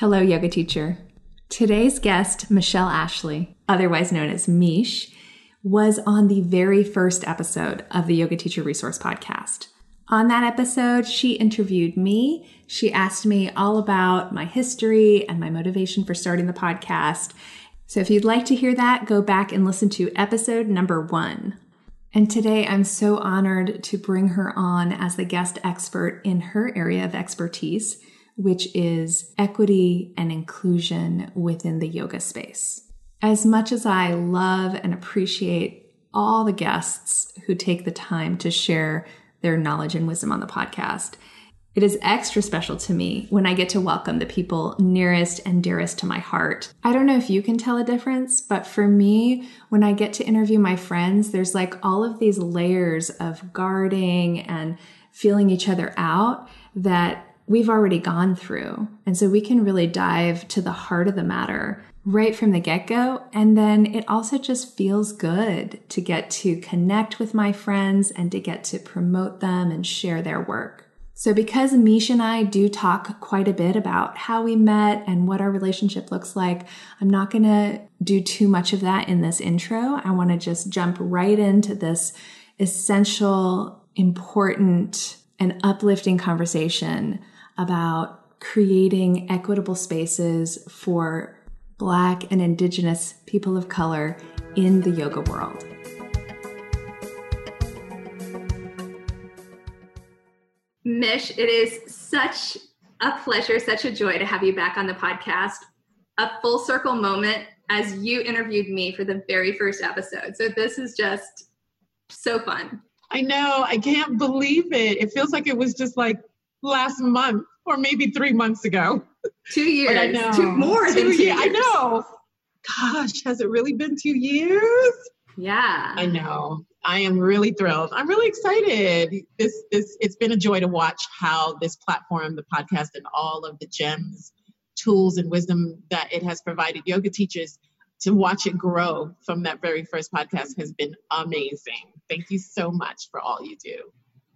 Hello, yoga teacher. Today's guest, Michelle Ashley, otherwise known as Mish, was on the very first episode of the Yoga Teacher Resource Podcast. On that episode, she interviewed me. She asked me all about my history and my motivation for starting the podcast. So if you'd like to hear that, go back and listen to episode number one. And today I'm so honored to bring her on as the guest expert in her area of expertise, which is equity and inclusion within the yoga space. As much as I love and appreciate all the guests who take the time to share their knowledge and wisdom on the podcast. It is extra special to me when I get to welcome the people nearest and dearest to my heart. I don't know if you can tell a difference, but for me, when I get to interview my friends, there's like all of these layers of guarding and feeling each other out that we've already gone through. And so we can really dive to the heart of the matter right from the get go. And then it also just feels good to get to connect with my friends and to get to promote them and share their work. So, because Mish and I do talk quite a bit about how we met and what our relationship looks like, I'm not going to do too much of that in this intro. I want to just jump right into this essential, important, and uplifting conversation about creating equitable spaces for Black, and Indigenous people of color in the yoga world. Mish, it is such a pleasure, such a joy to have you back on the podcast. A full circle moment as you interviewed me for the very first episode. So this is just so fun. I know. I can't believe it. It feels like it was just like last month or maybe three months ago. Two years. I know. Two, more two than two years. years. I know. Gosh, has it really been two years? Yeah. I know. I am really thrilled. I'm really excited. This this it's been a joy to watch how this platform, the podcast, and all of the gems, tools, and wisdom that it has provided yoga teachers to watch it grow from that very first podcast has been amazing. Thank you so much for all you do.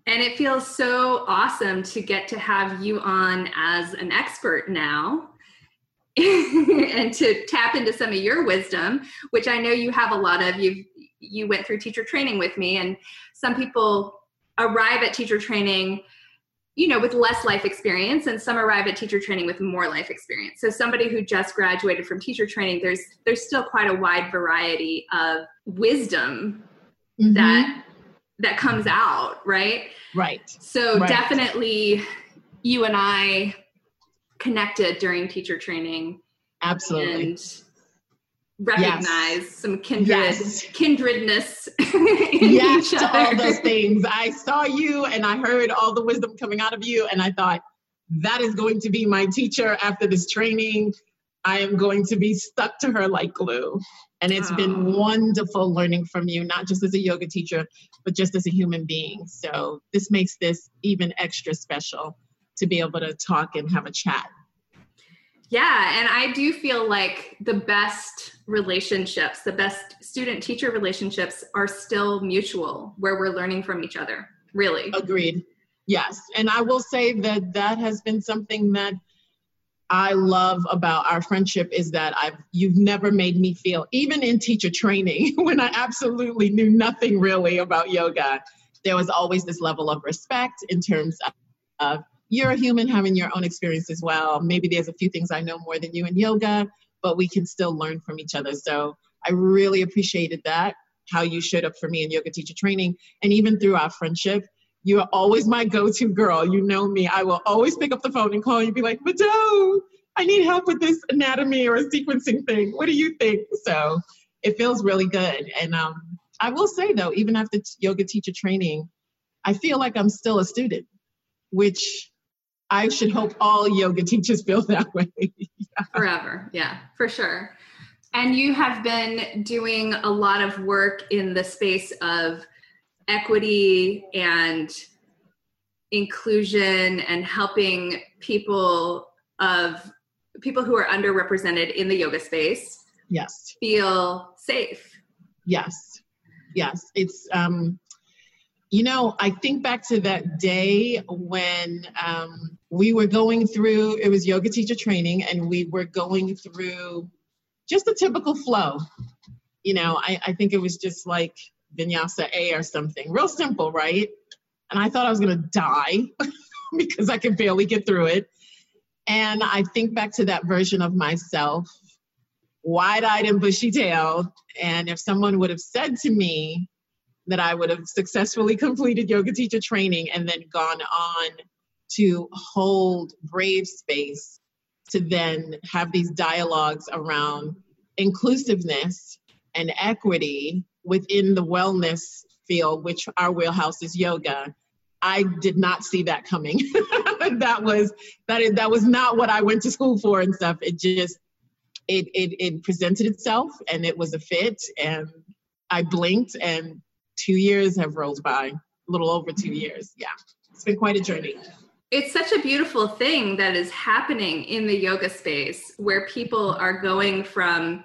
And it feels so awesome to get to have you on as an expert now and to tap into some of your wisdom, which I know you have a lot of. You've you went through teacher training with me, and some people arrive at teacher training you know with less life experience and some arrive at teacher training with more life experience so somebody who just graduated from teacher training there's there's still quite a wide variety of wisdom mm-hmm. that that comes out, right? Right. So right. definitely you and I connected during teacher training. Absolutely. And recognize yes. some kindred yes. kindredness yes to all those things i saw you and i heard all the wisdom coming out of you and i thought that is going to be my teacher after this training i am going to be stuck to her like glue and it's oh. been wonderful learning from you, not just as a yoga teacher, but just as a human being. So this makes this even extra special to be able to talk and have a chat. Yeah, and I do feel like the best relationships, the best student teacher relationships are still mutual, where we're learning from each other, really. Agreed. Yes. And I will say that that has been something that I love about our friendship is that I've you've never made me feel even in teacher training when I absolutely knew nothing really about yoga there was always this level of respect in terms of, you're a human having your own experience as well. Maybe there's a few things I know more than you in yoga but we can still learn from each other. So I really appreciated that how you showed up for me in yoga teacher training and even through our friendship you are always my go-to girl. You know me. I will always pick up the phone and call you and be like, Mado, I need help with this anatomy or sequencing thing. What do you think? So it feels really good. And um, I will say though, even after yoga teacher training, I feel like I'm still a student, which I should hope all yoga teachers feel that way. yeah. Forever, yeah, for sure. And you have been doing a lot of work in the space of equity and inclusion and helping people of people who are underrepresented in the yoga space yes. feel safe. Yes. Yes. It's um you know i think back to that day when um, we were going through it was yoga teacher training and we were going through just a typical flow. You know i, I think it was just like vinyasa a or something. Real simple right? And i thought i was going to die because i could barely get through it. And I think back to that version of myself, wide eyed and bushy tailed. And if someone would have said to me that I would have successfully completed yoga teacher training and then gone on to hold brave space to then have these dialogues around inclusiveness and equity within the wellness field, which our wheelhouse is yoga, I did not see that coming. that was that is, that was not what I went to school for and stuff. It just it, it it presented itself and it was a fit and I blinked and two years have rolled by, a little over two years. Yeah, it's been quite a journey. It's such a beautiful thing that is happening in the yoga space where people are going from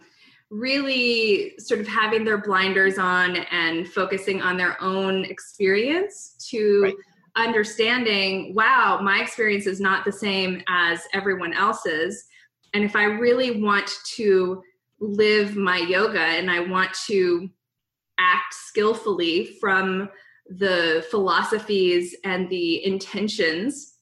really sort of having their blinders on and focusing on their own experience to right. understanding wow my experience is not the same as everyone else's and if i really want to live my yoga and i want to act skillfully from the philosophies and the intentions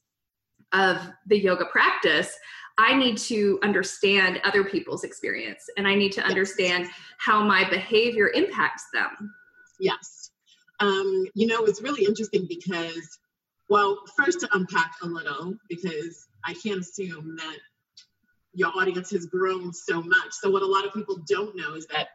of the yoga practice I need to understand other people's experience and I need to understand yes. how my behavior impacts them. Yes. Um, you know, it's really interesting because, well, first to unpack a little, because I can't assume that your audience has grown so much. So, what a lot of people don't know is that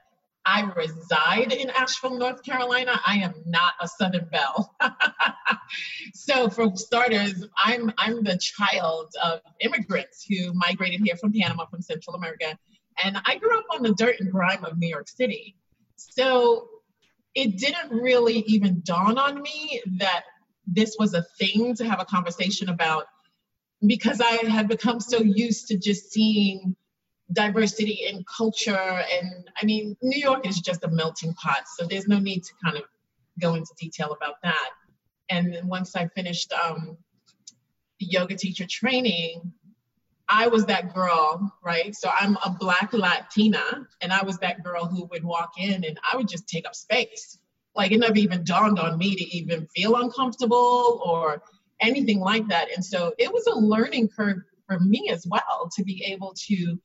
I reside in Asheville, North Carolina. I am not a Southern Belle. so for starters, I'm I'm the child of immigrants who migrated here from Panama, from Central America, and I grew up on the dirt and grime of New York City. So it didn't really even dawn on me that this was a thing to have a conversation about because I had become so used to just seeing diversity in culture. And I mean, New York is just a melting pot, so there's no need to kind of go into detail about that. And then once I finished um, yoga teacher training, I was that girl, right? So I'm a Black Latina, and I was that girl who would walk in and I would just take up space. Like it never even dawned on me to even feel uncomfortable or anything like that. And so it was a learning curve for me as well to be able to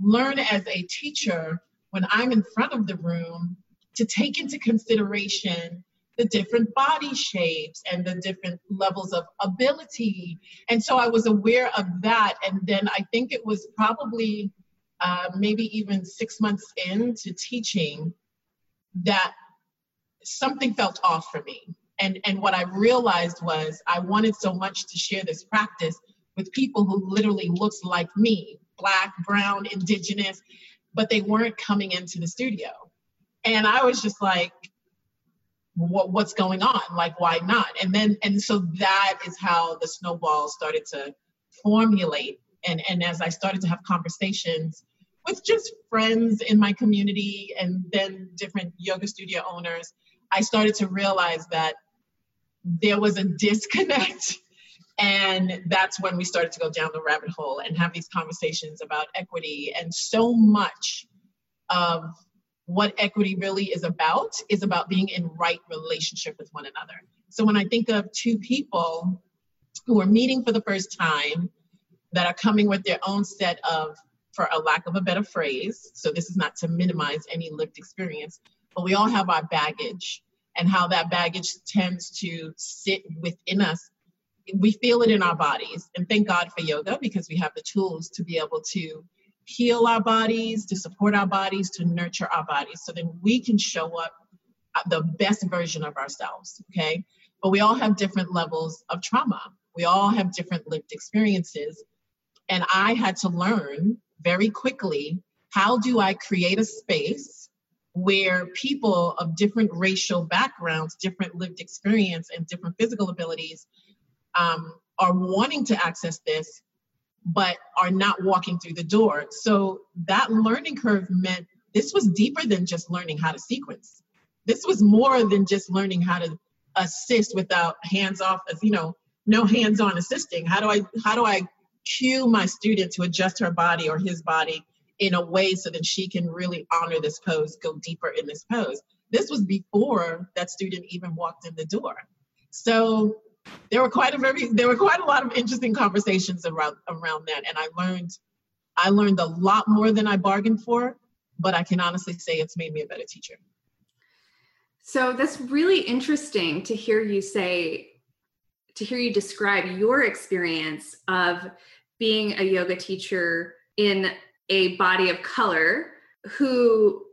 learn as a teacher when I'm in front of the room to take into consideration the different body shapes and the different levels of ability. And so I was aware of that. And then I think it was probably uh, maybe even six months into teaching that something felt off for me. And, and what I realized was I wanted so much to share this practice with people who literally looked like me black, brown, indigenous, but they weren't coming into the studio. And I was just like, what, what's going on? Like, why not? And then, and so that is how the snowball started to formulate. And, and as I started to have conversations with just friends in my community and then different yoga studio owners, I started to realize that there was a disconnect and that's when we started to go down the rabbit hole and have these conversations about equity. And so much of what equity really is about is about being in right relationship with one another. So when I think of two people who are meeting for the first time that are coming with their own set of, for a lack of a better phrase, so this is not to minimize any lived experience, but we all have our baggage and how that baggage tends to sit within us we feel it in our bodies. And thank God for yoga because we have the tools to be able to heal our bodies, to support our bodies, to nurture our bodies so then we can show up the best version of ourselves. Okay. But we all have different levels of trauma. We all have different lived experiences. And I had to learn very quickly how do I create a space where people of different racial backgrounds, different lived experience, and different physical abilities um, are wanting to access this, but are not walking through the door. So that learning curve meant this was deeper than just learning how to sequence. This was more than just learning how to assist without hands off, as you know, no hands on assisting. How do I how do I cue my student to adjust her body or his body in a way so that she can really honor this pose, go deeper in this pose. This was before that student even walked in the door. So there were quite a very there were quite a lot of interesting conversations around around that. And I learned I learned a lot more than I bargained for, but I can honestly say it's made me a better teacher. So that's really interesting to hear you say to hear you describe your experience of being a yoga teacher in a body of color who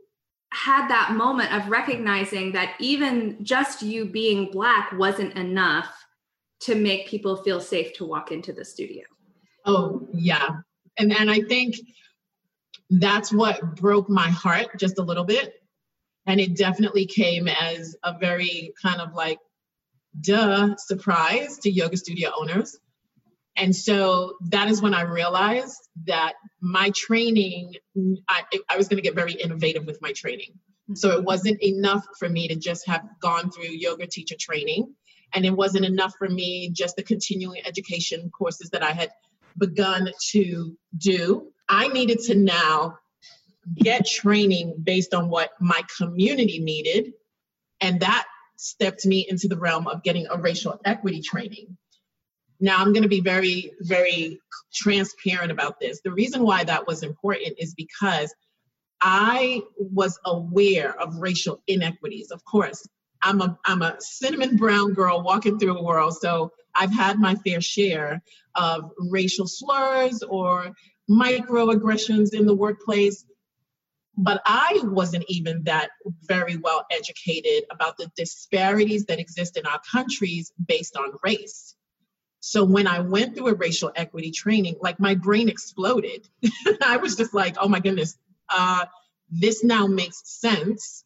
had that moment of recognizing that even just you being black wasn't enough to make people feel safe to walk into the studio. Oh, yeah. And and I think that's what broke my heart just a little bit. And it definitely came as a very kind of like duh surprise to yoga studio owners and so that is when I realized that my training, I, I was going to get very innovative with my training. So it wasn't enough for me to just have gone through yoga teacher training. And it wasn't enough for me just the continuing education courses that I had begun to do. I needed to now get training based on what my community needed. And that stepped me into the realm of getting a racial equity training. Now, I'm going to be very, very transparent about this. The reason why that was important is because I was aware of racial inequities. Of course, I'm a I'm a cinnamon brown girl walking through a world, so I've had my fair share of racial slurs or microaggressions in the workplace. But I wasn't even that very well educated about the disparities that exist in our countries based on race. So when I went through a racial equity training, like my brain exploded. I was just like, oh my goodness, uh, this now makes sense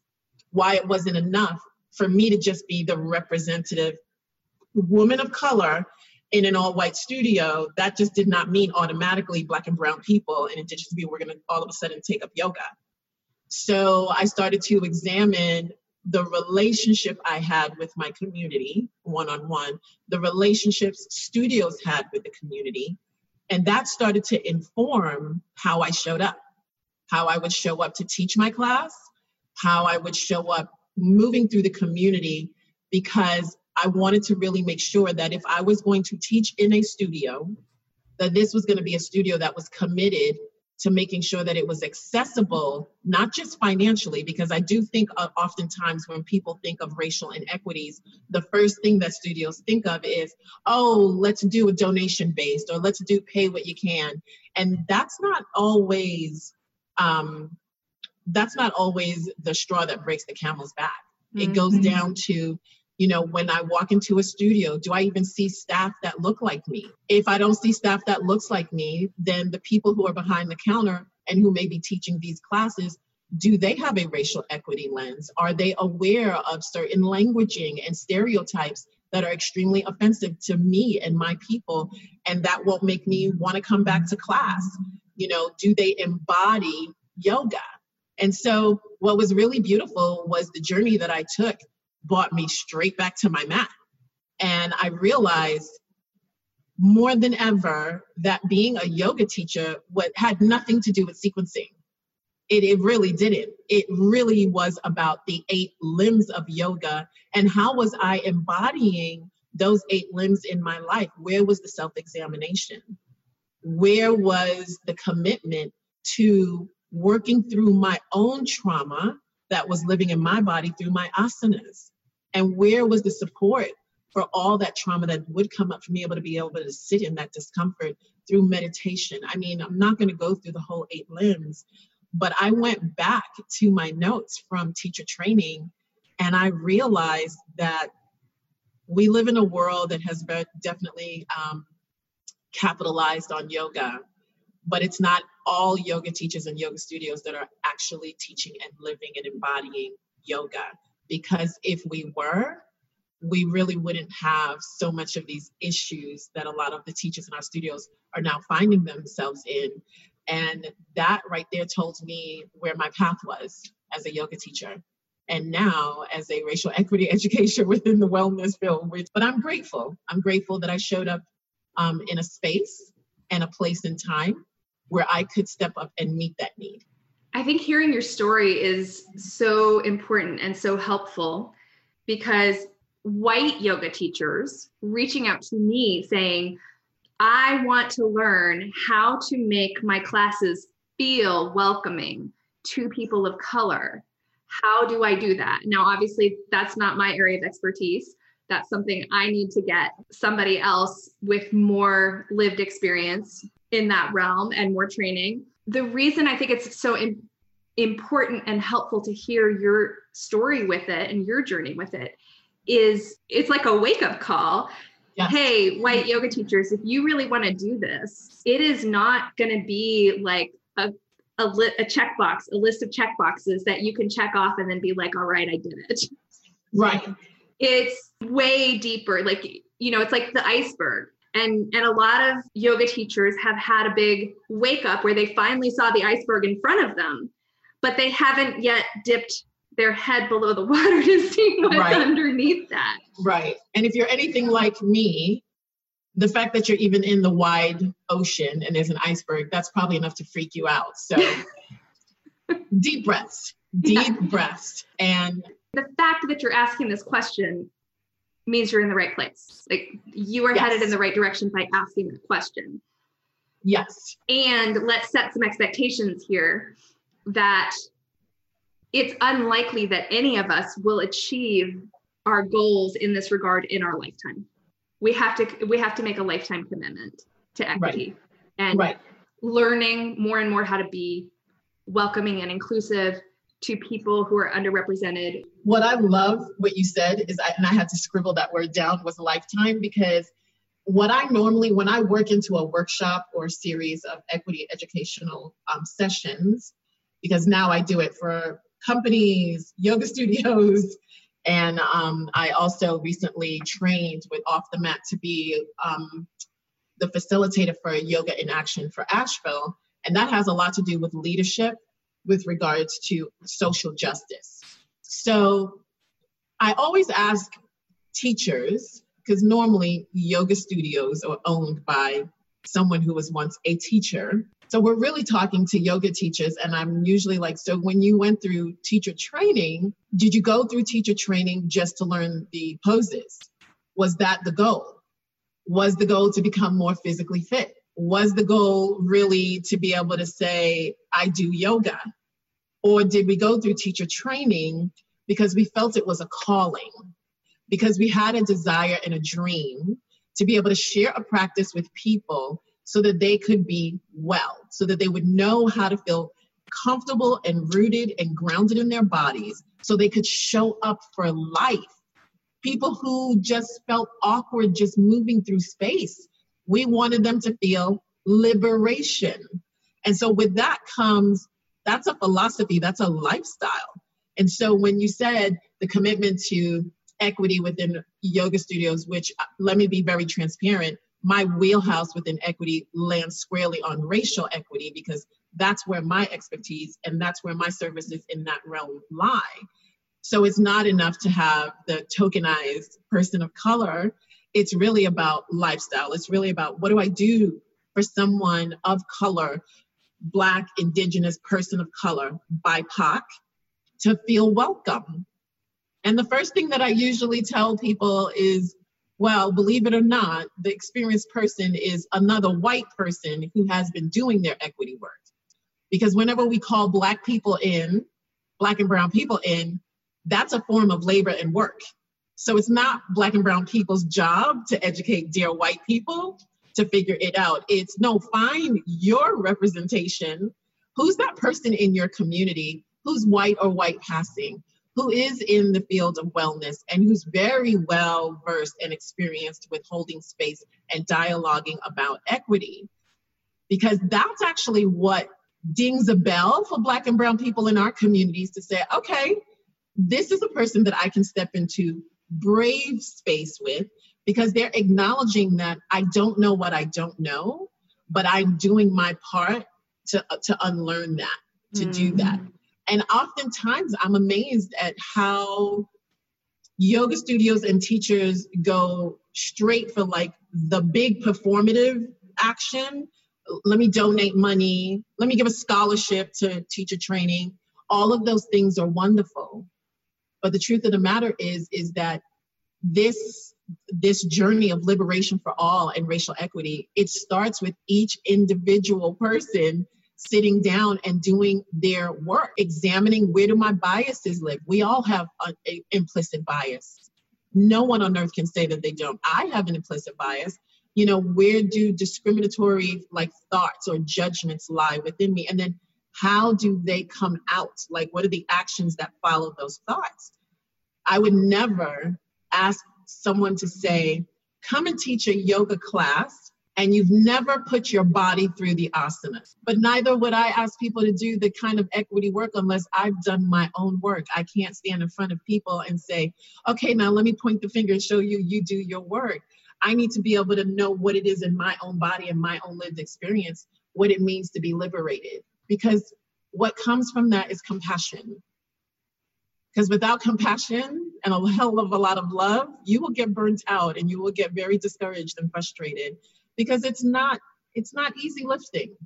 why it wasn't enough for me to just be the representative woman of color in an all white studio. That just did not mean automatically black and brown people and indigenous people were going to all of a sudden take up yoga. So I started to examine the relationship I had with my community one on one, the relationships studios had with the community. And that started to inform how I showed up, how I would show up to teach my class, how I would show up moving through the community, because I wanted to really make sure that if I was going to teach in a studio, that this was going to be a studio that was committed to making sure that it was accessible, not just financially, because I do think uh, oftentimes when people think of racial inequities, the first thing that studios think of is, oh, let's do a donation based or let's do pay what you can. And that's not always. Um, that's not always the straw that breaks the camel's back. It mm-hmm. goes down to you know, when I walk into a studio, do I even see staff that look like me? If I don't see staff that looks like me, then the people who are behind the counter and who may be teaching these classes, do they have a racial equity lens? Are they aware of certain languaging and stereotypes that are extremely offensive to me and my people and that won't make me want to come back to class? You know, do they embody yoga? And so what was really beautiful was the journey that I took brought me straight back to my mat. And I realized more than ever that being a yoga teacher what had nothing to do with sequencing. It, it really didn't. It really was about the eight limbs of yoga and how was I embodying those eight limbs in my life? Where was the self examination? Where was the commitment to working through my own trauma that was living in my body through my asanas? And where was the support for all that trauma that would come up for me able to be able to sit in that discomfort through meditation? I mean, I'm not going to go through the whole eight limbs, but I went back to my notes from teacher training and I realized that we live in a world that has definitely um, capitalized on yoga, but it's not all yoga teachers and yoga studios that are actually teaching and living and embodying yoga. Because if we were, we really wouldn't have so much of these issues that a lot of the teachers in our studios are now finding themselves in. And that right there told me where my path was as a yoga teacher and now as a racial equity educator within the wellness field. Which, but I'm grateful. I'm grateful that I showed up um, in a space and a place and time where I could step up and meet that need. I think hearing your story is so important and so helpful because white yoga teachers reaching out to me saying, I want to learn how to make my classes feel welcoming to people of color. How do I do that? Now, obviously, that's not my area of expertise. That's something I need to get somebody else with more lived experience in that realm and more training. The reason I think it's so in, important and helpful to hear your story with it and your journey with it is it's like a wake up call. Yes. Hey, white yoga teachers, if you really want to do this, it is not going to be like a a, li- a checkbox, a list of check boxes that you can check off and then be like, all right, I did it. Right. It's way deeper. Like, you know, it's like the iceberg and and a lot of yoga teachers have had a big wake up where they finally saw the iceberg in front of them but they haven't yet dipped their head below the water to see what's right. underneath that right and if you're anything like me the fact that you're even in the wide ocean and there's an iceberg that's probably enough to freak you out so deep breaths deep yeah. breaths and the fact that you're asking this question means you're in the right place. Like you are yes. headed in the right direction by asking the question. Yes. And let's set some expectations here that it's unlikely that any of us will achieve our goals in this regard in our lifetime. We have to we have to make a lifetime commitment to equity right. and right. learning more and more how to be welcoming and inclusive to people who are underrepresented. What I love what you said is, I, and I had to scribble that word down, was lifetime because what I normally, when I work into a workshop or series of equity educational um, sessions, because now I do it for companies, yoga studios, and um, I also recently trained with Off the Mat to be um, the facilitator for Yoga in Action for Asheville. And that has a lot to do with leadership with regards to social justice. So I always ask teachers, because normally yoga studios are owned by someone who was once a teacher. So we're really talking to yoga teachers, and I'm usually like, so when you went through teacher training, did you go through teacher training just to learn the poses? Was that the goal? Was the goal to become more physically fit? Was the goal really to be able to say, I do yoga? Or did we go through teacher training because we felt it was a calling? Because we had a desire and a dream to be able to share a practice with people so that they could be well, so that they would know how to feel comfortable and rooted and grounded in their bodies, so they could show up for life. People who just felt awkward just moving through space we wanted them to feel liberation. And so with that comes, that's a philosophy, that's a lifestyle. And so when you said the commitment to equity within yoga studios, which uh, let me be very transparent, my wheelhouse within equity lands squarely on racial equity because that's where my expertise and that's where my services in that realm lie. So it's not enough to have the tokenized person of color it's really about lifestyle. It's really about what do I do for someone of color, Black, Indigenous, person of color, BIPOC, to feel welcome. And the first thing that I usually tell people is, well, believe it or not, the experienced person is another white person who has been doing their equity work. Because whenever we call Black people in, Black and Brown people in, that's a form of labor and work. So it's not Black and Brown people's job to educate dear white people to figure it out. It's no, find your representation. Who's that person in your community who's white or white passing? who is in the field of wellness and who's very well versed and experienced with holding space and dialoguing about equity. Because that's actually what dings a bell for Black and Brown people in our communities to say, okay, this is a person that I can step into brave space with because they're acknowledging that I don't know what I don't know, but I'm doing my part to, to unlearn that, to mm. do that. And oftentimes I'm amazed at how yoga studios and teachers go straight for like the big performative action. Let me donate money. Let me give a scholarship to teacher training. All of those things are wonderful. But the truth of the matter is, is that this this journey of liberation for all and racial equity, it starts with each individual person sitting down and doing their work, examining where do my biases live. We all have an implicit bias. No one on earth can say that they don't. I have an implicit bias. You know, where do discriminatory like thoughts or judgments lie within me? And then how do they come out? Like, what are the actions that follow those thoughts? I would never ask someone to say, come and teach a yoga class and you've never put your body through the asanas. But neither would I ask people to do the kind of equity work unless I've done my own work. I can't stand in front of people and say, okay, now let me point the finger and show you, you do your work. I need to be able to know what it is in my own body and my own lived experience, what it means to be liberated. Because what comes from that is compassion. Because without compassion and a hell of a lot of love, you will get burnt out and you will get very discouraged and frustrated because it's not it's not easy lifting.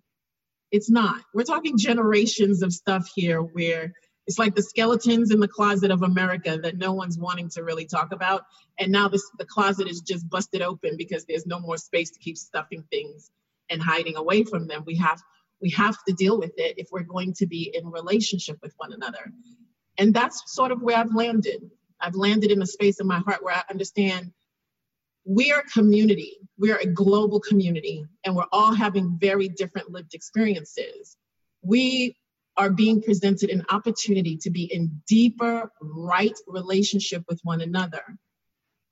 It's not. We're talking generations of stuff here where it's like the skeletons in the closet of America that no one's wanting to really talk about. And now this, the closet is just busted open because there's no more space to keep stuffing things and hiding away from them. We have we have to deal with it if we're going to be in relationship with one another. And that's sort of where I've landed. I've landed in a space in my heart where I understand we are a community, we are a global community, and we're all having very different lived experiences. We are being presented an opportunity to be in deeper, right relationship with one another.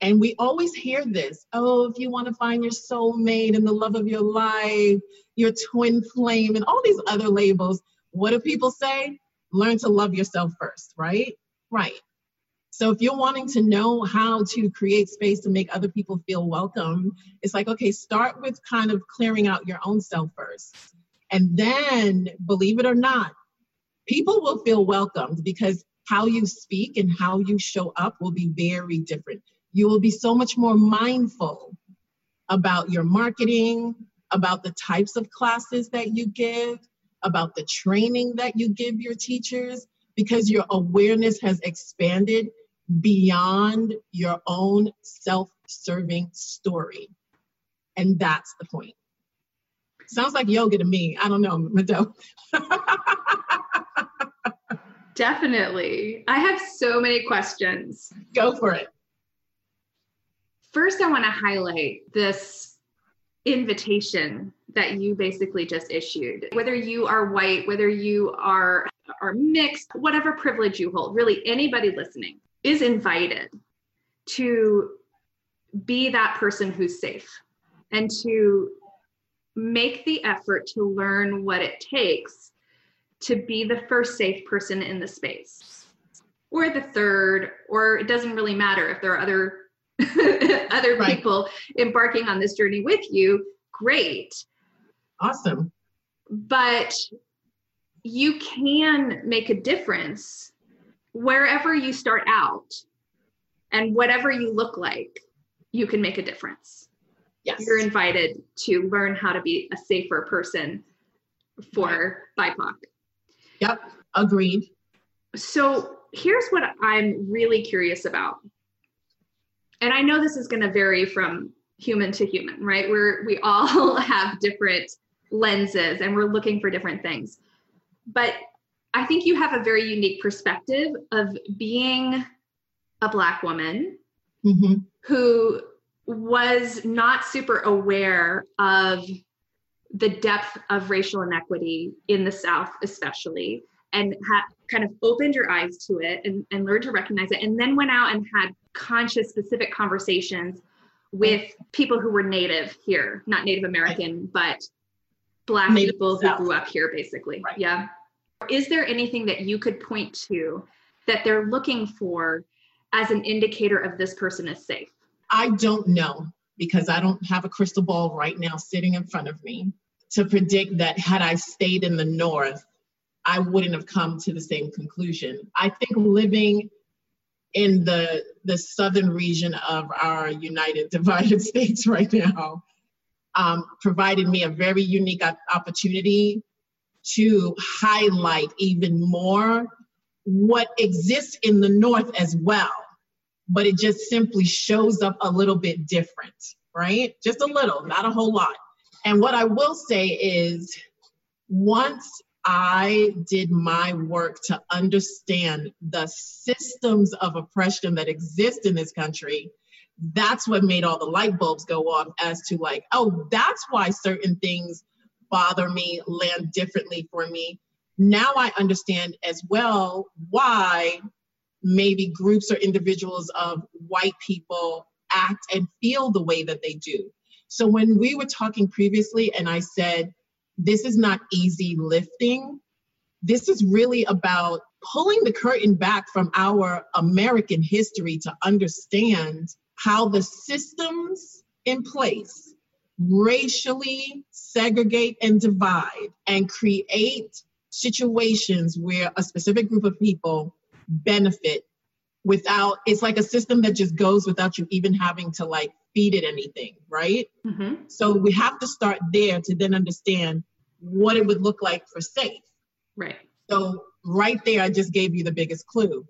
And we always hear this oh, if you want to find your soulmate and the love of your life, your twin flame, and all these other labels, what do people say? learn to love yourself first, right? Right. So if you're wanting to know how to create space to make other people feel welcome, it's like, okay, start with kind of clearing out your own self first. And then, believe it or not, people will feel welcomed because how you speak and how you show up will be very different. You will be so much more mindful about your marketing, about the types of classes that you give, about the training that you give your teachers because your awareness has expanded beyond your own self serving story. And that's the point. Sounds like yoga to me. I don't know, Mado. Definitely. I have so many questions. Go for it. First, I want to highlight this invitation that you basically just issued. Whether you are white whether you are are mixed whatever privilege you hold really anybody listening is invited to be that person who's safe and to make the effort to learn what it takes to be the first safe person in the space. Or the third or it doesn't really matter if there are other other right. people embarking on this journey with you great Awesome. But you can make a difference wherever you start out and whatever you look like, you can make a difference. Yes. You're invited to learn how to be a safer person for. BIPOC. Yep, agreed. So here's what I'm really curious about. And I know this is going to vary from human to human, right? We're we all have different lenses and we're looking for different things. But I think you have a very unique perspective of being a Black woman mm-hmm. who was not super aware of the depth of racial inequity in the South, especially, and ha- kind of opened your eyes to it and, and learned to recognize it and then went out and had conscious specific conversations with people who were native here not native american but black native people who grew up here basically. Right. yeah. Is there anything that you could point to that they're looking for as an indicator of this person is safe? I don't know because i don't have a crystal ball right now sitting in front of me to predict that had i stayed in the north I wouldn't have come to the same conclusion. I think living in the the southern region of our United Divided States right now um, provided me a very unique opportunity to highlight even more what exists in the North as well, but it just simply shows up a little bit different, right? Just a little, not a whole lot. And what I will say is once I did my work to understand the systems of oppression that exist in this country. That's what made all the light bulbs go off as to, like, oh, that's why certain things bother me, land differently for me. Now I understand as well why maybe groups or individuals of white people act and feel the way that they do. So when we were talking previously, and I said, this is not easy lifting. This is really about pulling the curtain back from our American history to understand how the systems in place racially segregate and divide and create situations where a specific group of people benefit without it's like a system that just goes without you even having to like feed it anything right mm-hmm. so we have to start there to then understand what it would look like for safe. Right. So right there, I just gave you the biggest clue.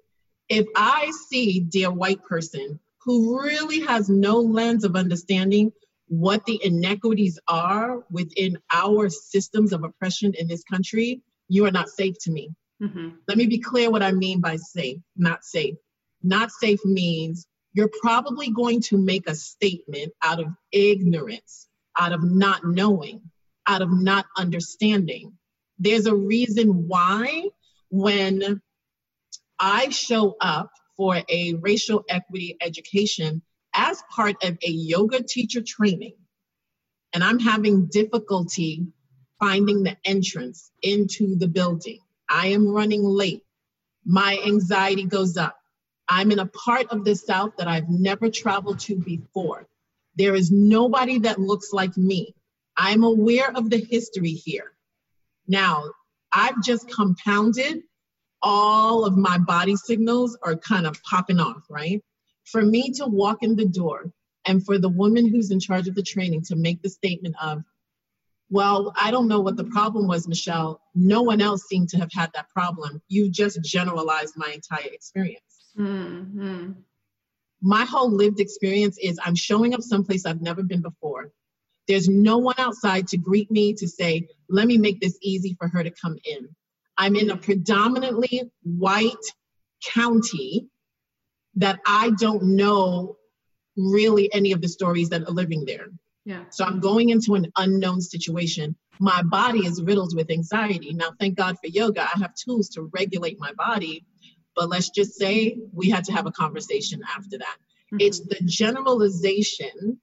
If I see, dear white person, who really has no lens of understanding what the inequities are within our systems of oppression in this country, you are not safe to me. Mm-hmm. Let me be clear what I mean by safe, not safe. Not safe means you're probably going to make a statement out of ignorance, out of not knowing out of not understanding. There's a reason why when I show up for a racial equity education as part of a yoga teacher training, and I'm having difficulty finding the entrance into the building. I am running late. My anxiety goes up. I'm in a part of the South that I've never traveled to before. There is nobody that looks like me. I'm aware of the history here. Now, I've just compounded all of my body signals are kind of popping off, right? For me to walk in the door and for the woman who's in charge of the training to make the statement of, well, I don't know what the problem was, Michelle. No one else seemed to have had that problem. You just generalized my entire experience. Mm-hmm. My whole lived experience is I'm showing up someplace I've never been before. There's no one outside to greet me to say, let me make this easy for her to come in. I'm in a predominantly white county that I don't know really any of the stories that are living there. Yeah. So I'm going into an unknown situation. My body is riddled with anxiety. Now, thank God for yoga, I have tools to regulate my body. But let's just say we had to have a conversation after that. Mm-hmm. It's the generalization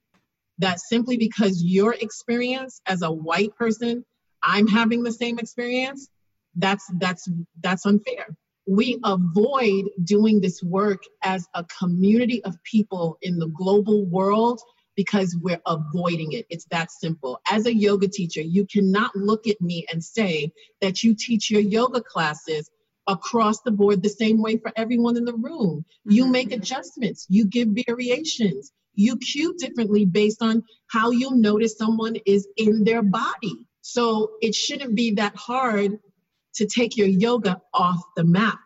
that simply because your experience as a white person, I'm having the same experience, that's that's that's unfair. We avoid doing this work as a community of people in the global world because we're avoiding it. It's that simple. As a yoga teacher, you cannot look at me and say that you teach your yoga classes across the board the same way for everyone in the room. You mm-hmm. make adjustments, you give variations, you cue differently based on how you notice someone is in their body. So it shouldn't be that hard to take your yoga off the mat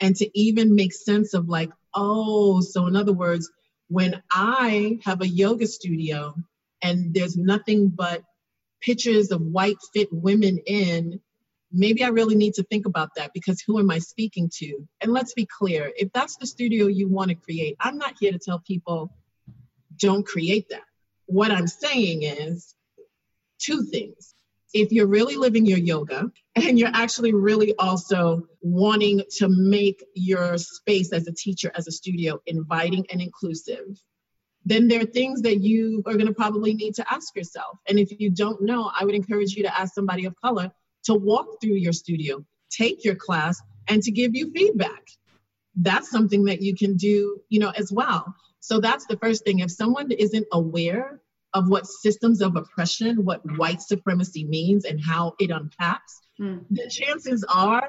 and to even make sense of like, oh, so in other words, when I have a yoga studio and there's nothing but pictures of white fit women in, maybe I really need to think about that because who am I speaking to? And let's be clear if that's the studio you want to create, I'm not here to tell people don't create that. What I'm saying is two things. if you're really living your yoga and you're actually really also wanting to make your space as a teacher, as a studio, inviting and inclusive, then there are things that you are going to probably need to ask yourself. And if you don't know, I would encourage you to ask somebody of color to walk through your studio, take your class, and to give you feedback. That's something that you can do, you know, as well. So that's the first thing. If someone isn't aware of what systems of oppression, what white supremacy means, and how it unpacks, mm. the chances are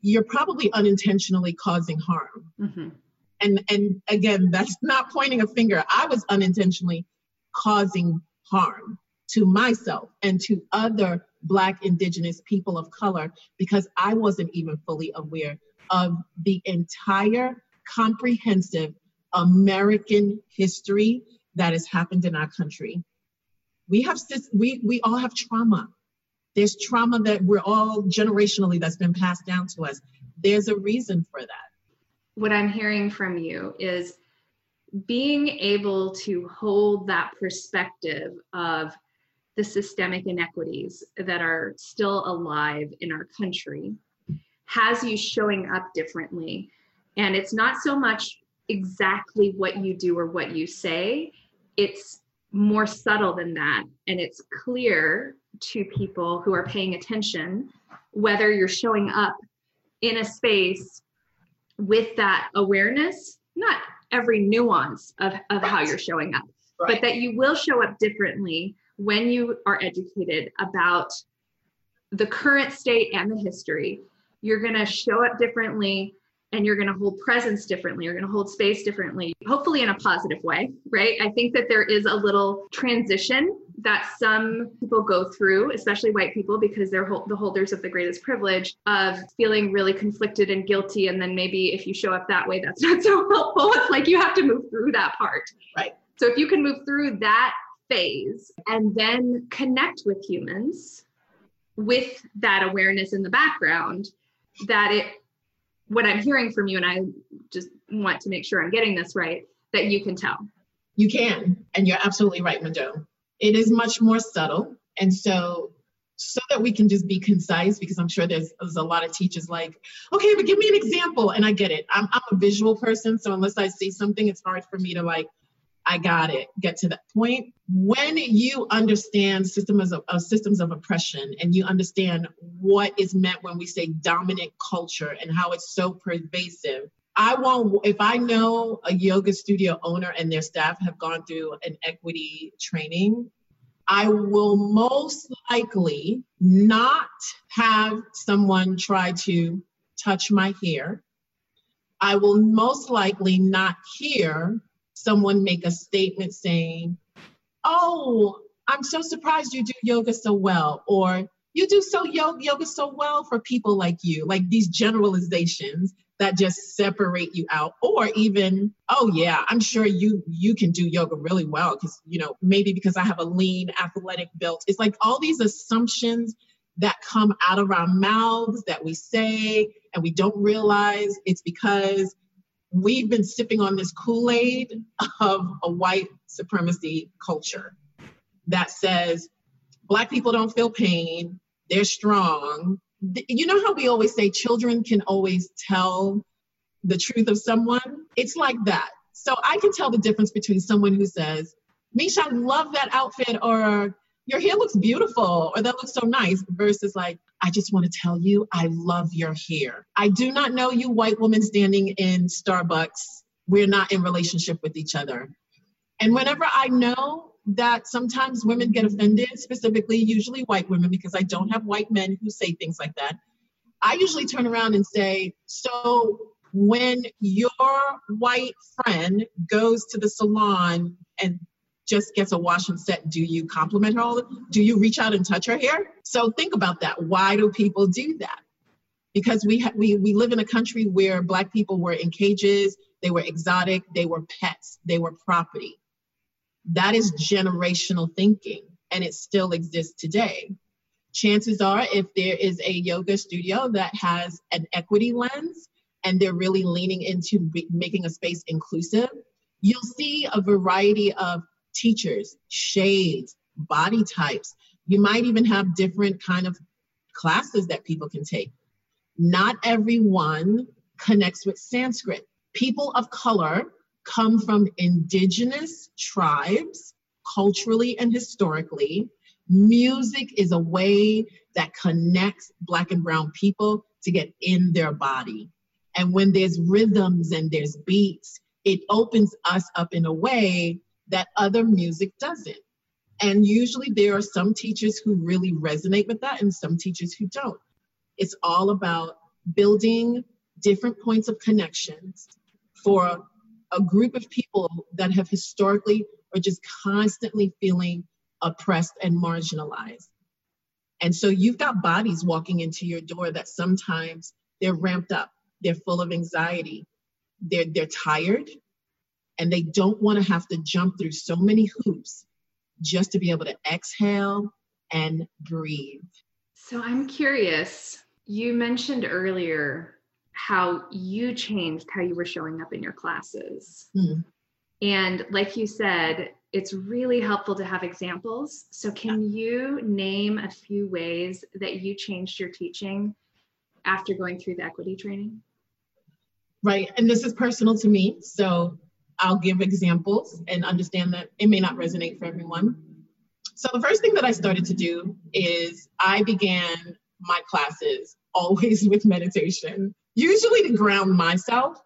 you're probably unintentionally causing harm. Mm-hmm. And and again, that's not pointing a finger. I was unintentionally causing harm to myself and to other Black, Indigenous people of color because I wasn't even fully aware of the entire comprehensive American history that has happened in our country. We have we we all have trauma. There's trauma that we're all generationally that's been passed down to us. There's a reason for that. What I'm hearing from you is being able to hold that perspective of the systemic inequities that are still alive in our country has you showing up differently. And it's not so much exactly what you do or what you say, it's more subtle than that. And it's clear to people who are paying attention whether you're showing up in a space with that awareness, not every nuance of, of how you're showing up, right. but that you will show up differently when you are educated about the current state and the history. You're going to show up differently and you're going to hold presence differently you're going to hold space differently hopefully in a positive way right? I think that there is a little transition that some people go through especially white people because they're the holders of the greatest privilege of feeling really conflicted and guilty and then maybe if you show up that way that's not so helpful. It's like you have to move through that part. Right. So if you can move through that phase and then connect with humans with that awareness in the background that it what I'm hearing from you, and I just want to make sure I'm getting this right, that you can tell. You can, and you're absolutely right, Mado. It is much more subtle. And so, so that we can just be concise, because I'm sure there's, there's a lot of teachers like, okay, but give me an example. And I get it. I'm, I'm a visual person. So unless I see something, it's hard for me to like I got it, get to that point. When you understand systems of, of, uh, systems of oppression and you understand what is meant when we say dominant culture and how it's so pervasive, I want if I know a yoga studio owner and their staff have gone through an equity training, I will most likely not have someone try to touch my hair. I will most likely not hear someone make a statement saying, Oh, I'm so surprised you do yoga so well, or you do so yoga, yoga so well for people like you, like these generalizations that just separate you out. Or even oh yeah i'm sure you you can do yoga really well because you know maybe because i have a lean athletic built. It's like all these assumptions that come out of our mouths that we say and we don't realize it's because we've been sipping on this Kool Aid of a white supremacy culture that says Black people don't feel pain, they're strong. You know how we always say children can always tell the truth of someone? It's like that. So I can tell the difference between someone who says, Misha, I love that outfit, or your hair looks beautiful, or that looks so nice, versus like, I just want to tell you, I love your hair. I do not know you, white woman standing in Starbucks. We're not in relationship with each other. And whenever I know that sometimes women get offended, specifically, usually white women, because I don't have white men who say things like that, I usually turn around and say, So when your white friend goes to the salon and just gets a wash and set, do you compliment her all? Do you reach out and touch her hair? So think about that. Why do people do that? Because we ha- we we live in a country where black people were in cages, they were exotic, they were pets, they were property. That is generational thinking, and it still exists today. Chances are, if there is a yoga studio that has an equity lens and they're really leaning into making a space inclusive, you'll see a variety of teachers, shades, body types, You might even have different kind of classes that people can take. Not everyone connects with Sanskrit. People of color come from indigenous tribes, culturally and historically. Music is a way that connects Black and Brown people to get in their body. And when there's rhythms and there's beats, it opens us up in a way that other music doesn't. And usually there are some teachers who really resonate with that and some teachers who don't. It's all about building different points of connections for a group of people that have historically or just constantly feeling oppressed and marginalized. And so you've got bodies walking into your door that sometimes they're ramped up, they're full of anxiety, they're, they're tired, and they don't want to have to jump through so many hoops just to be able to exhale and breathe. So I'm curious, you mentioned earlier how you changed how you were showing up in your classes. Mm. And like you said, it's really helpful to have examples. So, can you name a few ways that you changed your teaching after going through the equity training? Right. And this is personal to me. So, I'll give examples and understand that it may not resonate for everyone. So, the first thing that I started to do is I began my classes always with meditation, usually to ground myself.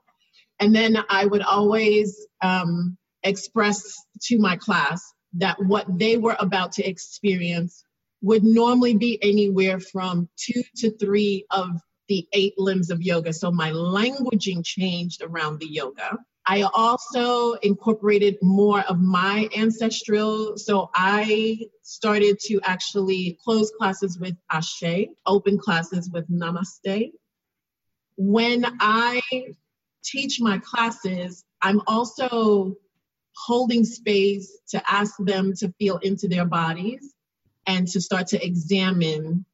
And then I would always um, express to my class that what they were about to experience would normally be anywhere from two to three of the eight limbs of yoga. So my languaging changed around the yoga. I also incorporated more of my ancestral. So I started to actually close classes with Ashe, open classes with Namaste. When I teach my classes, I'm also holding space to ask them to feel into their bodies and to start to examine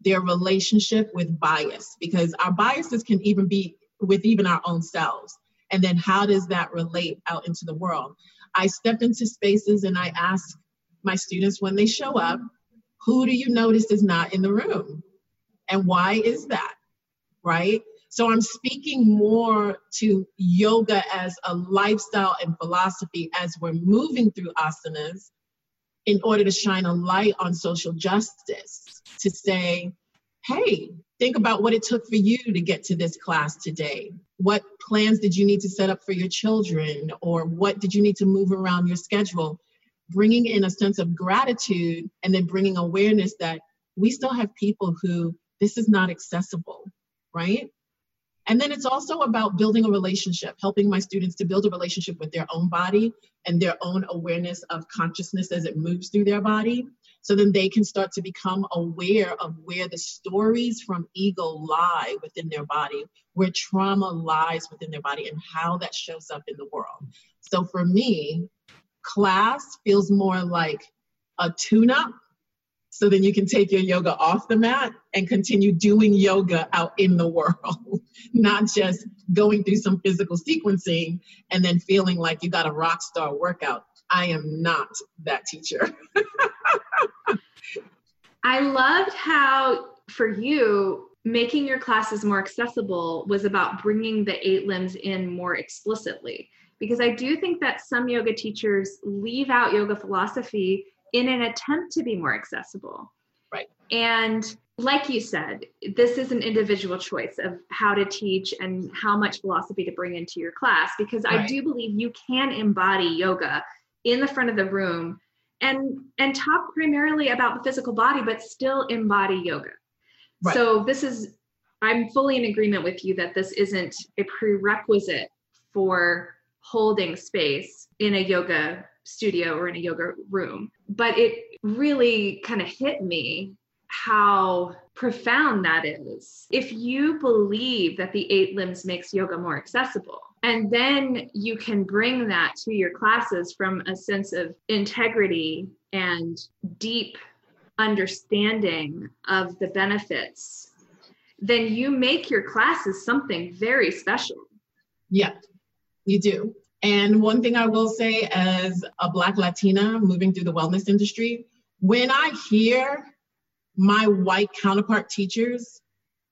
their relationship with bias because our biases can even be with even our own selves and then how does that relate out into the world? I step into spaces and i ask my students when they show up who do you notice is not in the room? And why is that? Right? So I'm speaking more to yoga as a lifestyle and philosophy as we're moving through asanas in order to shine a light on social justice to say, hey, think about what it took for you to get to this class today. What plans did you need to set up for your children? Or what did you need to move around your schedule? Bringing in a sense of gratitude and then bringing awareness that we still have people who this is not accessible, right? And then it's also about building a relationship, helping my students to build a relationship with their own body and their own awareness of consciousness as it moves through their body. So then they can start to become aware of where the stories from ego lie within their body, where trauma lies within their body, and how that shows up in the world. So for me, class feels more like a tune up so then you can take your yoga off the mat and continue doing yoga out in the world, not just going through some physical sequencing and then feeling like you got a rock star workout. I am not that teacher. I loved how, for you, making your classes more accessible was about bringing the eight limbs in more explicitly. Because I do think that some yoga teachers leave out yoga philosophy in an attempt to be more accessible. Right. And like you said, this is an individual choice of how to teach and how much philosophy to bring into your class because right. I do believe you can embody yoga in the front of the room and and talk primarily about the physical body but still embody yoga. Right. So this is I'm fully in agreement with you that this isn't a prerequisite for holding space in a yoga studio or in a yoga room. But it really kind of hit me how profound that is. If you believe that the eight limbs makes yoga more accessible, and then you can bring that to your classes from a sense of integrity and deep understanding of the benefits, then you make your classes something very special. Yeah, you do. And one thing I will say as a Black Latina moving through the wellness industry, when I hear my white counterpart teachers,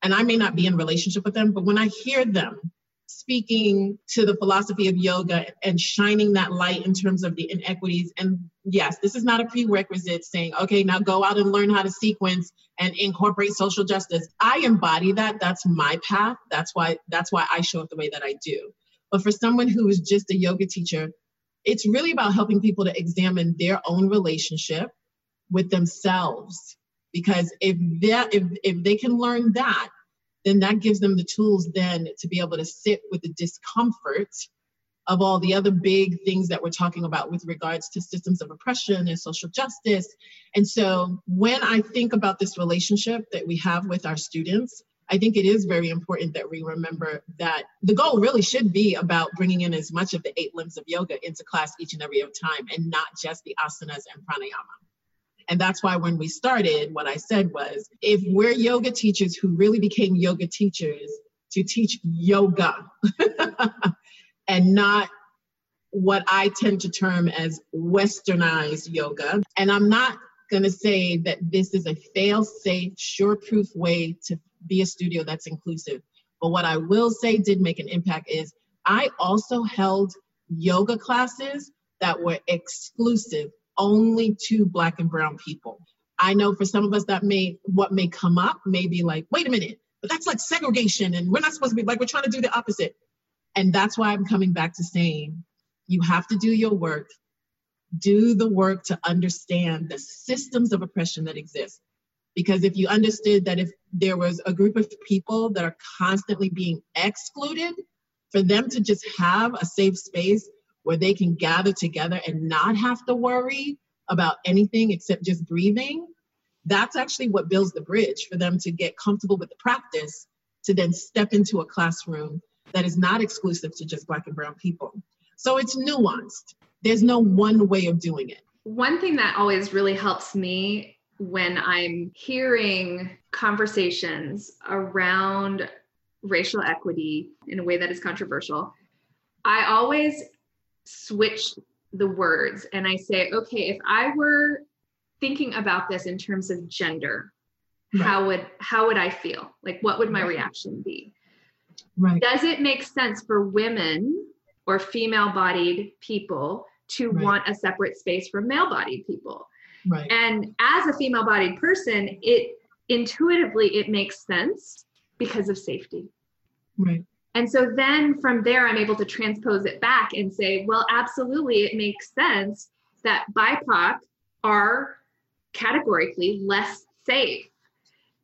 and I may not be in relationship with them, but when I hear them speaking to the philosophy of yoga and shining that light in terms of the inequities. And yes, this is not a prerequisite saying, okay, now go out and learn how to sequence and incorporate social justice. I embody that. That's my path. That's why that's why I show up the way that I do. But for someone who is just a yoga teacher, it's really about helping people to examine their own relationship with themselves. Because if that if, if they can learn that, then that gives them the tools then to be able to sit with the discomfort of all the other big things that we're talking about with regards to systems of oppression and social justice. And so when I think about this relationship that we have with our students, I think it is very important that we remember that the goal really should be about bringing in as much of the eight limbs of yoga into class each and every time and not just the asanas and pranayama. And that's why when we started, what I said was if we're yoga teachers who really became yoga teachers to teach yoga and not what I tend to term as westernized yoga. And I'm not going to say that this is a fail safe, sure proof way to be a studio that's inclusive. But what I will say did make an impact is I also held yoga classes that were exclusive only to black and brown people. I know for some of us that may what may come up may be like, wait a minute, but that's like segregation and we're not supposed to be like we're trying to do the opposite. And that's why I'm coming back to saying you have to do your work, do the work to understand the systems of oppression that exist. Because if you understood that if there was a group of people that are constantly being excluded, for them to just have a safe space where they can gather together and not have to worry about anything except just breathing, that's actually what builds the bridge for them to get comfortable with the practice to then step into a classroom that is not exclusive to just Black and Brown people. So it's nuanced. There's no one way of doing it. One thing that always really helps me when I'm hearing conversations around racial equity in a way that is controversial, I always switch the words and I say, okay, if I were thinking about this in terms of gender, right. how would how would I feel? Like what would my right. reaction be? Right. Does it make sense for women or female bodied people to right. want a separate space from male bodied people? Right. And as a female bodied person, it intuitively it makes sense because of safety. Right. And so then from there, I'm able to transpose it back and say, well, absolutely, it makes sense that BIPOC are categorically less safe.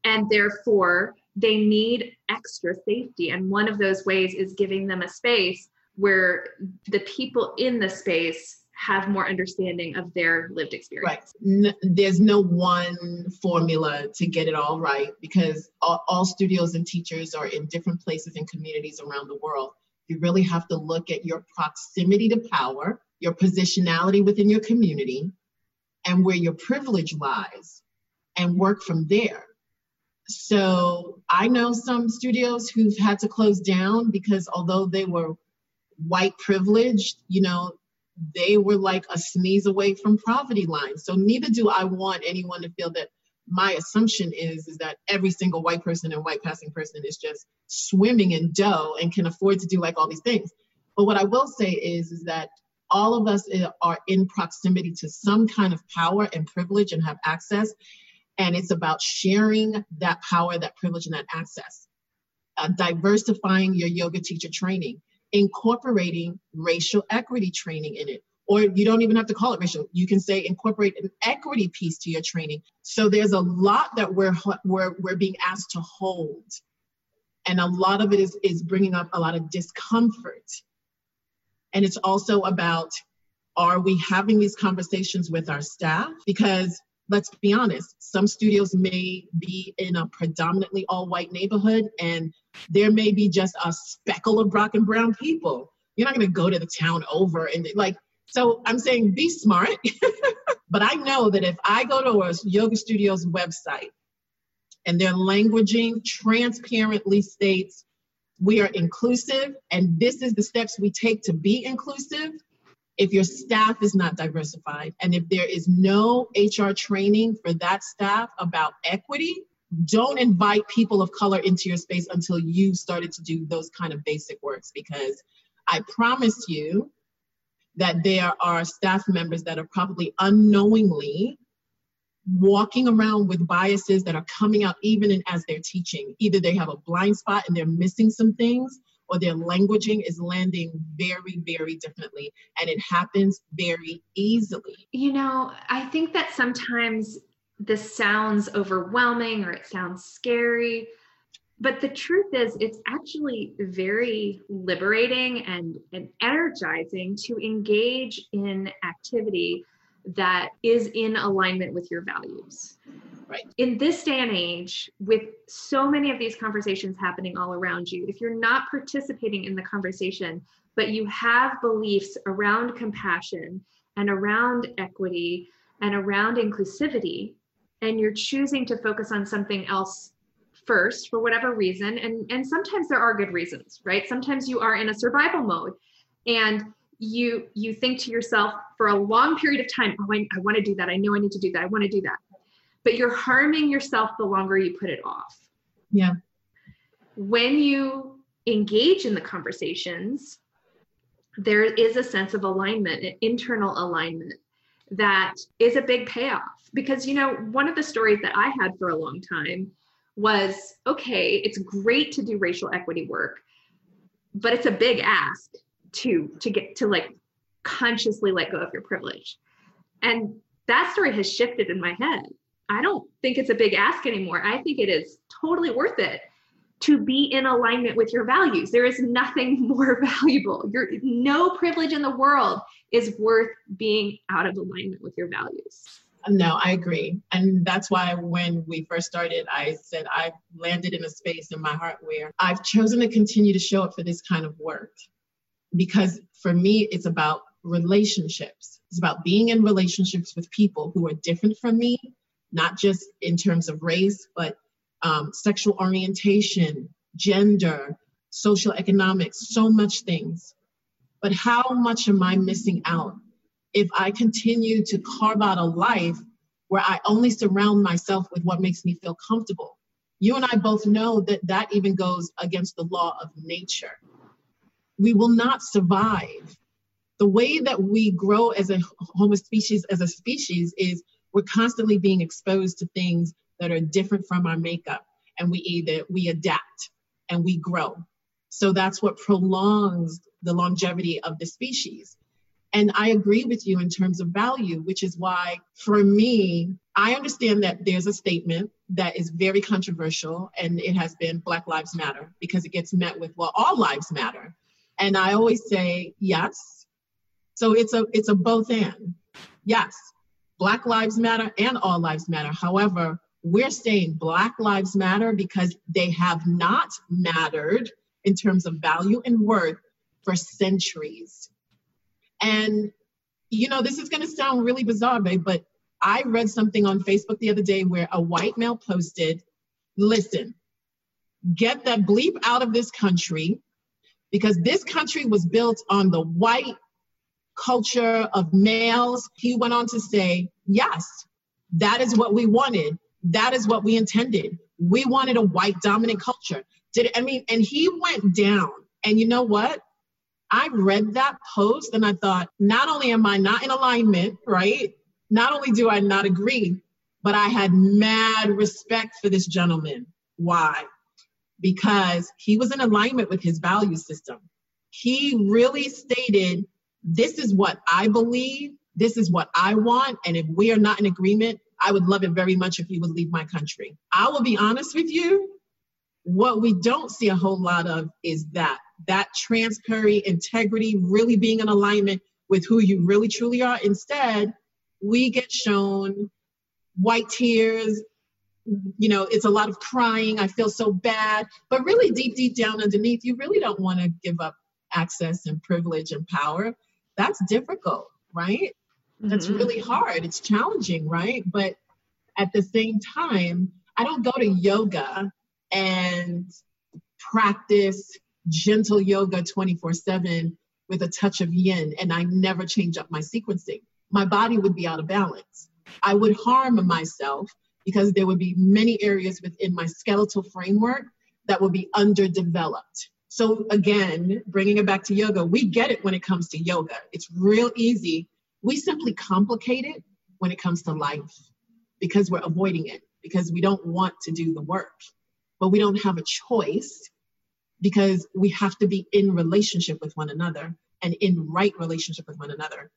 And therefore, they need extra safety. And one of those ways is giving them a space where the people in the space have more understanding of their lived experience. Right. there's no one formula to get it all right because all, all studios and teachers are in different places and communities around the world. You really have to look at your proximity to power, your positionality within your community, and where your privilege lies, and work from there. So I know some studios who've had to close down because although they were white privileged, you know, they were like a sneeze away from poverty line. So neither do I want anyone to feel that my assumption is is that every single white person and white passing person is just swimming in dough and can afford to do like all these things. But what I will say is is that all of us are in proximity to some kind of power and privilege and have access. And it's about sharing that power, that privilege, and that access. Uh, diversifying your yoga teacher training incorporating racial equity training in it. Or you don't even have to call it racial. You can say incorporate an equity piece to your training. So there's a lot that we're we're, we're being asked to hold, and a lot of it is is bringing up a lot of discomfort. And it's also about are we having these conversations with our staff? Because let's be honest, some studios may be in a predominantly all white neighborhood and there may be just a speckle of black and brown people. You're not going to go to the town over and like, so I'm saying be smart. but I know that if I go to a yoga studio's website and their languaging transparently states we are inclusive and this is the steps we take to be inclusive, if your staff is not diversified and if there is no HR training for that staff about equity, don't invite people of color into your space until you've started to do those kind of basic works because I promise you that there are staff members that are probably unknowingly walking around with biases that are coming out even in, as they're teaching. Either they have a blind spot and they're missing some things, or their languaging is landing very, very differently. And it happens very easily. You know, I think that sometimes this sounds overwhelming or it sounds scary. But the truth is, it's actually very liberating and, and energizing to engage in activity that is in alignment with your values. Right. In this day and age, with so many of these conversations happening all around you, if you're not participating in the conversation, but you have beliefs around compassion and around equity and around inclusivity, and you're choosing to focus on something else first for whatever reason, and, and sometimes there are good reasons, right? Sometimes you are in a survival mode and you you think to yourself for a long period of time, oh, I, I want to do that. I know I need to do that. I want to do that but you're harming yourself the longer you put it off. Yeah. When you engage in the conversations, there is a sense of alignment, an internal alignment that is a big payoff. Because, you know, one of the stories that I had for a long time was okay, it's great to do racial equity work, but it's a big ask to to get to like consciously let go of your privilege. And that story has shifted in my head I don't think it's a big ask anymore. I think it is totally worth it to be in alignment with your values. There is nothing more valuable. Your no privilege in the world is worth being out of alignment with your values. No, I agree. And that's why when we first started, I said I've landed in a space in my heart where I've chosen to continue to show up for this kind of work. Because for me, it's about relationships. It's about being in relationships with people who are different from me, not just in terms of race, but um, sexual orientation, gender, social economics, so much things. But how much am I missing out if I continue to carve out a life where I only surround myself with what makes me feel comfortable? You and I both know that that even goes against the law of nature. We will not survive. The way that we grow as a homo species, as a species, is we're constantly being exposed to things that are different from our makeup and we either we adapt and we grow. So that's what prolongs the longevity of the species. And i agree with you in terms of value which is why for me i understand that there's a statement that is very controversial and it has been black lives matter because it gets met with well all lives matter and i always say yes so it's a it's a both and yes Black Lives Matter and All Lives Matter. However, we're saying Black Lives Matter because they have not mattered in terms of value and worth for centuries. And, you know, this is going to sound really bizarre, babe, but I read something on Facebook the other day where a white male posted, listen, get that bleep out of this country because this country was built on the white culture of males. He went on to say, yes, that is what we wanted. That is what we intended. We wanted a white dominant culture. Did I mean, and he went down. And you know what? I read that post and I thought, not only am I not in alignment, right? Not only do I not agree, but I had mad respect for this gentleman. Why? Because he was in alignment with his value system. He really stated this is what I believe, this is what I want, and if we are not in agreement, I would love it very much if you would leave my country. I will be honest with you, what we don't see a whole lot of is that that transparency, integrity, really being in alignment with who you really truly are. Instead, we get shown white tears. You know, it's a lot of crying. I feel so bad. But really, deep, deep down underneath, you really don't want to give up access and privilege and power that's difficult, right? Mm-hmm. That's really hard. It's challenging, right? But at the same time, I don't go to yoga and practice gentle yoga 24 7 with a touch of yin and I never change up my sequencing, my body would be out of balance. I would harm myself because there would be many areas within my skeletal framework that would be underdeveloped. So, again, bringing it back to yoga, we get it when it comes to yoga. It's real easy. We simply complicate it when it comes to life because we're avoiding it, because we don't want to do the work. But we don't have a choice because we have to be in relationship with one another and in right relationship with one another.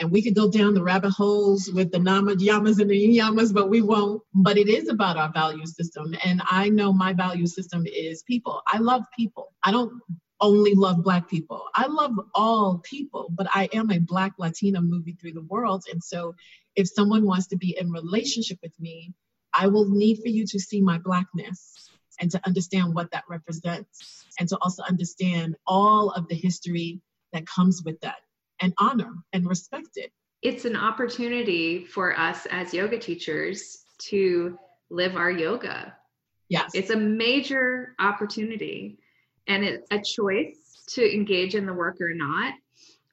And we could go down the rabbit holes with the niyamas and the yamas, but we won't. But it is about our value system. And I know my value system is people. I love people. I don't only love Black people. I love all people, but I am a Black Latina moving through the world. And so if someone wants to be in relationship with me, I will need for you to see my Blackness and to understand what that represents and to also understand all of the history that comes with that and honor and respect it. It's an opportunity for us as yoga teachers to live our yoga. Yes. It's a major opportunity and it's a choice to engage in the work or not.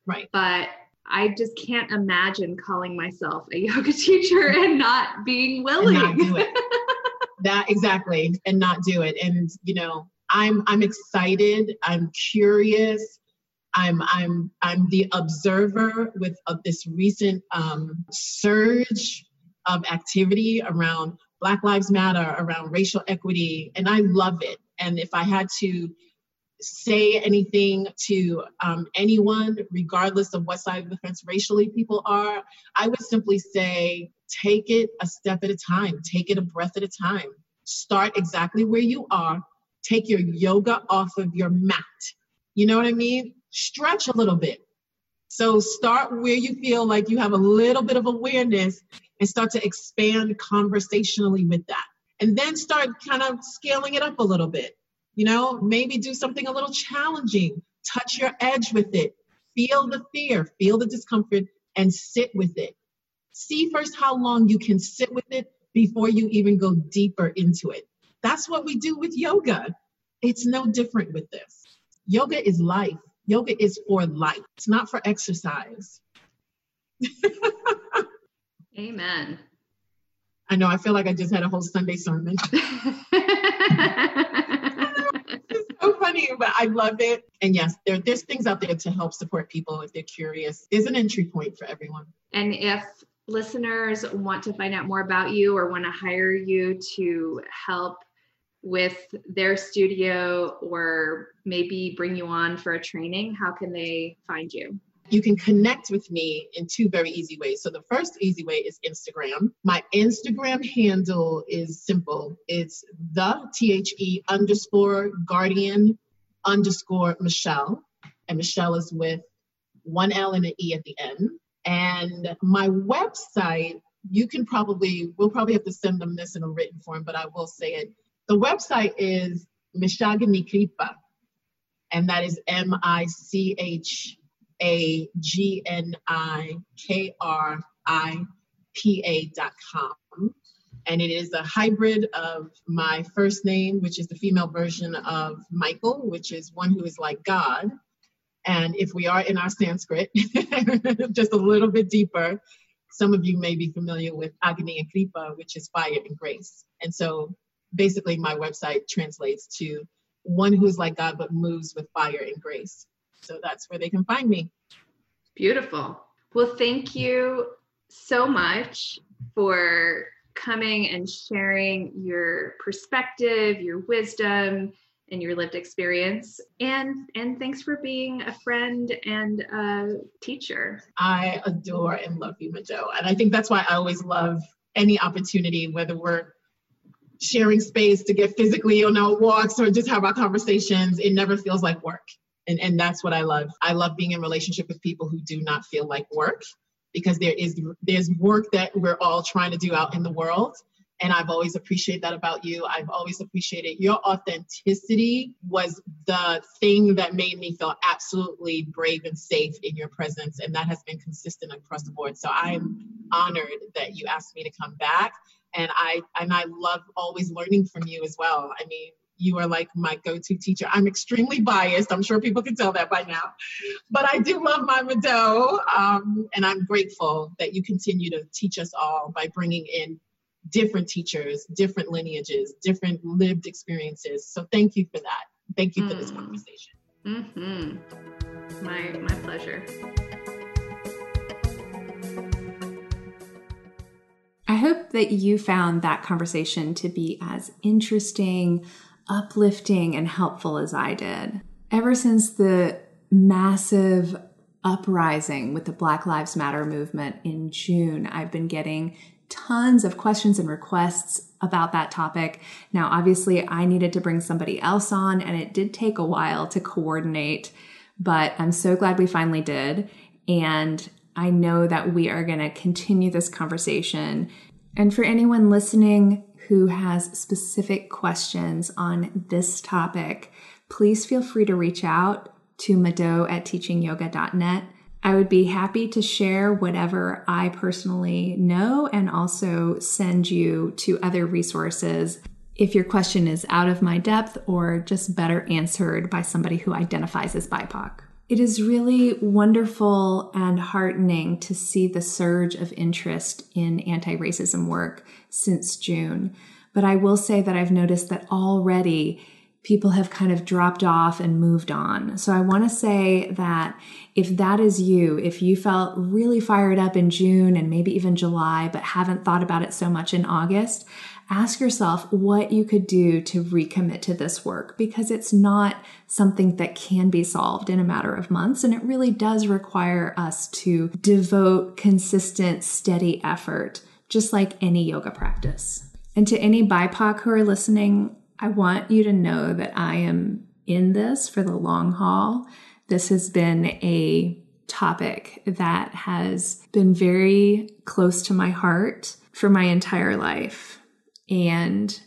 Right. But I just can't imagine calling myself a yoga teacher and not being willing. And not do it. that exactly and not do it. And you know, I'm I'm excited, I'm curious, I'm I'm I'm the observer with uh, this recent um, surge of activity around Black Lives Matter, around racial equity, and I love it. And if I had to say anything to um, anyone, regardless of what side of the fence racially people are, I would simply say take it a step at a time, take it a breath at a time. Start exactly where you are. Take your yoga off of your mat. You know what I mean? Stretch a little bit. So start where you feel like you have a little bit of awareness and start to expand conversationally with that. And then start kind of scaling it up a little bit. You know, maybe do something a little challenging, touch your edge with it, feel the fear, feel the discomfort, and sit with it. See first how long you can sit with it before you even go deeper into it. That's what we do with yoga. It's no different with this. Yoga is life. Yoga is for life, it's not for exercise. Amen. I know, I feel like I just had a whole Sunday sermon. It's so funny, but I love it. And yes, there, there's things out there to help support people if they're curious. Is an entry point for everyone. And if listeners want to find out more about you or want to hire you to help with their studio or maybe bring you on for a training, how can they find you? You can connect with me in two very easy ways. So, the first easy way is Instagram. My Instagram handle is simple it's the T H E underscore guardian underscore Michelle. And Michelle is with one L and an E at the end. And my website, you can probably, we'll probably have to send them this in a written form, but I will say it the website is Michagani Kripa, and that is M I C H A G N I K R I P A dot com. And it is a hybrid of my first name, which is the female version of Michael, which is one who is like God. And if we are in our Sanskrit, just a little bit deeper, some of you may be familiar with Agni and Kripa, which is fire and grace. And so basically my website translates to one who's like God but moves with fire and grace. So that's where they can find me. Beautiful. Well, thank you so much for coming and sharing your perspective, your wisdom, and your lived experience. And and thanks for being a friend and a teacher. I adore and love you, Majo. And I think that's why I always love any opportunity, whether we're sharing space to get physically on our walks or just have our conversations, it never feels like work. And, and that's what I love. I love being in relationship with people who do not feel like work because there is there's work that we're all trying to do out in the world. And I've always appreciated that about you. I've always appreciated your authenticity was the thing that made me feel absolutely brave and safe in your presence. And that has been consistent across the board. So I'm honored that you asked me to come back and I and I love always learning from you as well. I mean, you are like my go-to teacher. I'm extremely biased. I'm sure people can tell that by now, but I do love my Mado, um, and I'm grateful that you continue to teach us all by bringing in different teachers, different lineages, different lived experiences. So thank you for that. Thank you for this mm. conversation. Mm-hmm. My my pleasure. I hope that you found that conversation to be as interesting, uplifting, and helpful as I did. Ever since the massive uprising with the Black Lives Matter movement in June, I've been getting tons of questions and requests about that topic. Now, obviously, I needed to bring somebody else on, and it did take a while to coordinate, but I'm so glad we finally did. And I know that we are going to continue this conversation. And for anyone listening who has specific questions on this topic, please feel free to reach out to mado at teachingyoga.net. I would be happy to share whatever I personally know and also send you to other resources if your question is out of my depth or just better answered by somebody who identifies as BIPOC. It is really wonderful and heartening to see the surge of interest in anti racism work since June. But I will say that I've noticed that already people have kind of dropped off and moved on. So I want to say that if that is you, if you felt really fired up in June and maybe even July, but haven't thought about it so much in August, ask yourself what you could do to recommit to this work because it's not something that can be solved in a matter of months. And it really does require us to devote consistent, steady effort, just like any yoga practice. And to any BIPOC who are listening, I want you to know that I am in this for the long haul. This has been a topic that has been very close to my heart for my entire life. And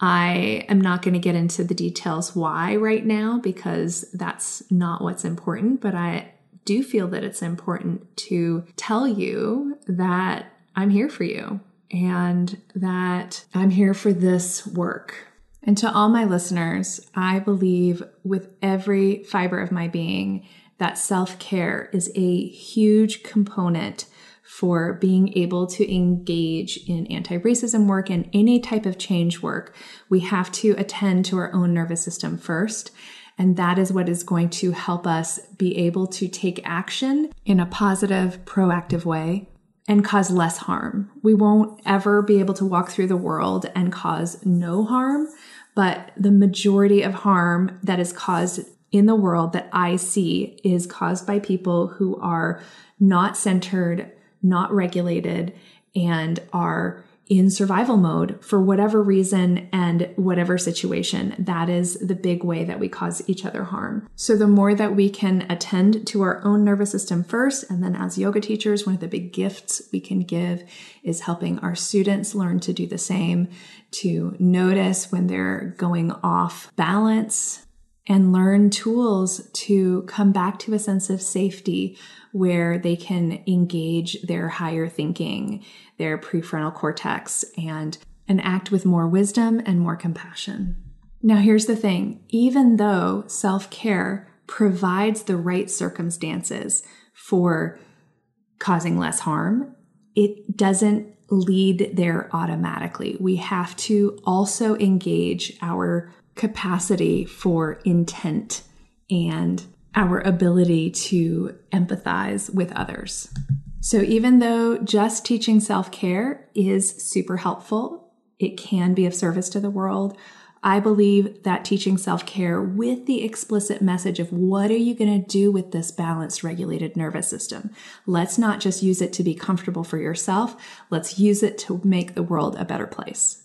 I am not going to get into the details why right now because that's not what's important, but I do feel that it's important to tell you that I'm here for you and that I'm here for this work. And to all my listeners, I believe with every fiber of my being that self care is a huge component for being able to engage in anti racism work and any type of change work. We have to attend to our own nervous system first. And that is what is going to help us be able to take action in a positive, proactive way and cause less harm. We won't ever be able to walk through the world and cause no harm, but the majority of harm that is caused in the world that I see is caused by people who are not centered, not regulated, and are in survival mode for whatever reason and whatever situation. That is the big way that we cause each other harm. So, the more that we can attend to our own nervous system first, and then as yoga teachers, one of the big gifts we can give is helping our students learn to do the same, to notice when they're going off balance. And learn tools to come back to a sense of safety where they can engage their higher thinking, their prefrontal cortex, and, and act with more wisdom and more compassion. Now, here's the thing even though self care provides the right circumstances for causing less harm, it doesn't lead there automatically. We have to also engage our capacity for intent and our ability to empathize with others. So, even though just teaching self care is super helpful, it can be of service to the world. I believe that teaching self care with the explicit message of what are you going to do with this balanced, regulated nervous system? Let's not just use it to be comfortable for yourself. Let's use it to make the world a better place.